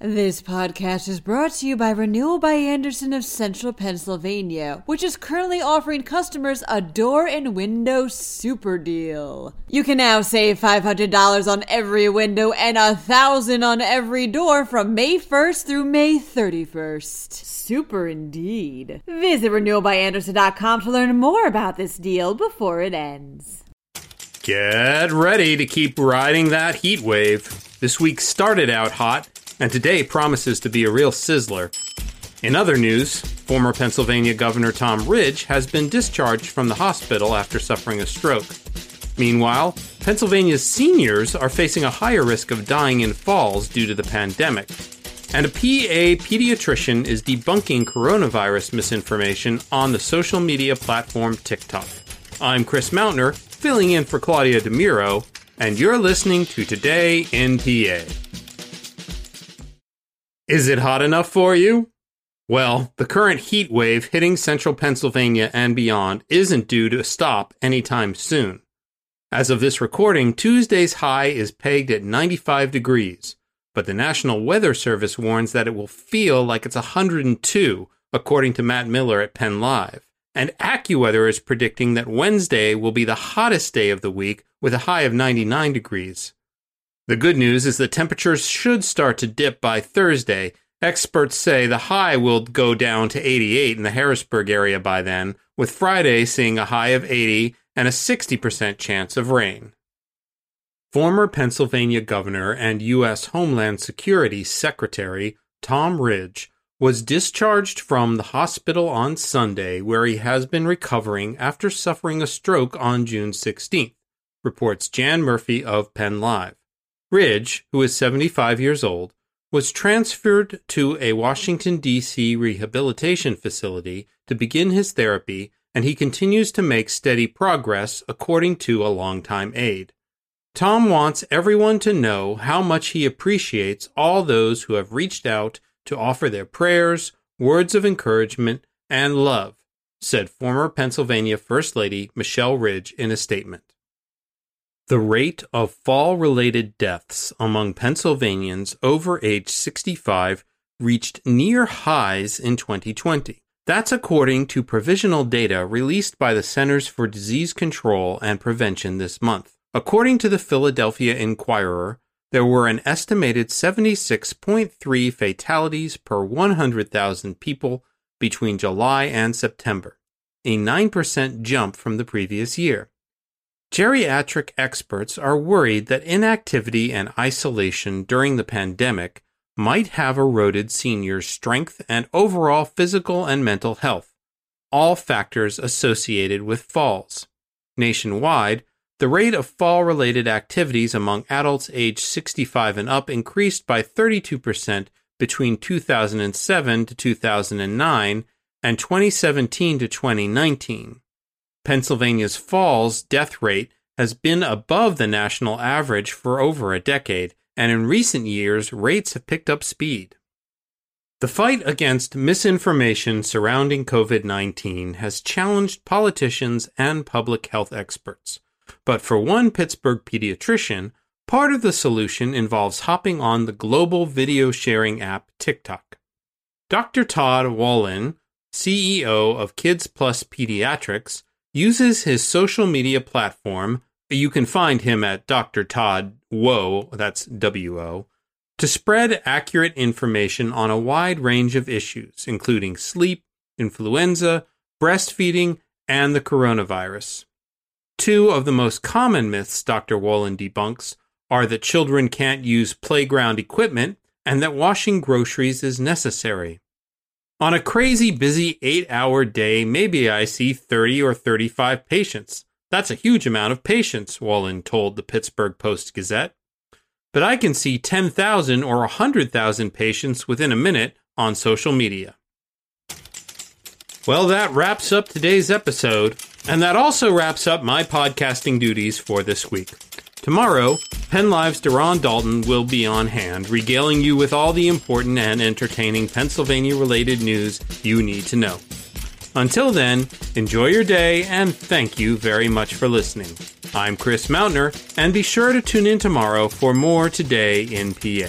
This podcast is brought to you by Renewal by Andersen of Central Pennsylvania, which is currently offering customers a door and window super deal. You can now save $500 on every window and 1,000 on every door from May 1st through May 31st. Super indeed. Visit renewalbyandersen.com to learn more about this deal before it ends. Get ready to keep riding that heat wave. This week started out hot and today promises to be a real sizzler. In other news, former Pennsylvania Governor Tom Ridge has been discharged from the hospital after suffering a stroke. Meanwhile, Pennsylvania's seniors are facing a higher risk of dying in falls due to the pandemic. And a PA pediatrician is debunking coronavirus misinformation on the social media platform TikTok. I'm Chris Mautner, filling in for Claudia DeMiro, and you're listening to Today in PA. Is it hot enough for you? Well, the current heat wave hitting central Pennsylvania and beyond isn't due to stop anytime soon. As of this recording, Tuesday's high is pegged at 95 degrees, but the National Weather Service warns that it will feel like it's 102, according to Matt Miller at Penn Live. And AccuWeather is predicting that Wednesday will be the hottest day of the week with a high of 99 degrees. The good news is that temperatures should start to dip by Thursday. Experts say the high will go down to 88 in the Harrisburg area by then, with Friday seeing a high of 80 and a 60% chance of rain. Former Pennsylvania Governor and U.S. Homeland Security Secretary Tom Ridge was discharged from the hospital on Sunday, where he has been recovering after suffering a stroke on June 16th, reports Jan Murphy of Penn Live. Ridge, who is 75 years old, was transferred to a Washington, D.C. rehabilitation facility to begin his therapy, and he continues to make steady progress, according to a longtime aide. Tom wants everyone to know how much he appreciates all those who have reached out to offer their prayers, words of encouragement, and love, said former Pennsylvania First Lady Michelle Ridge in a statement. The rate of fall related deaths among Pennsylvanians over age 65 reached near highs in 2020. That's according to provisional data released by the Centers for Disease Control and Prevention this month. According to the Philadelphia Inquirer, there were an estimated 76.3 fatalities per 100,000 people between July and September, a 9% jump from the previous year. Geriatric experts are worried that inactivity and isolation during the pandemic might have eroded seniors' strength and overall physical and mental health, all factors associated with falls. Nationwide, the rate of fall related activities among adults aged 65 and up increased by 32% between 2007 to 2009 and 2017 to 2019. Pennsylvania's falls death rate has been above the national average for over a decade, and in recent years, rates have picked up speed. The fight against misinformation surrounding COVID 19 has challenged politicians and public health experts. But for one Pittsburgh pediatrician, part of the solution involves hopping on the global video sharing app TikTok. Dr. Todd Wolynn, CEO of Kids Plus Pediatrics, uses his social media platform, you can find him at Dr. Todd Wo, that's W O, to spread accurate information on a wide range of issues, including sleep, influenza, breastfeeding, and the coronavirus. Two of the most common myths Dr. Wolynn debunks are that children can't use playground equipment and that washing groceries is necessary. On a crazy busy eight hour day, maybe I see 30 or 35 patients. That's a huge amount of patients, Wolynn told the Pittsburgh Post Gazette. But I can see 10,000 or 100,000 patients within a minute on social media. Well, that wraps up today's episode, and that also wraps up my podcasting duties for this week. Tomorrow, PennLive's Deron Dalton will be on hand, regaling you with all the important and entertaining Pennsylvania related news you need to know. Until then, enjoy your day and thank you very much for listening. I'm Chris Mautner, and be sure to tune in tomorrow for more Today in PA.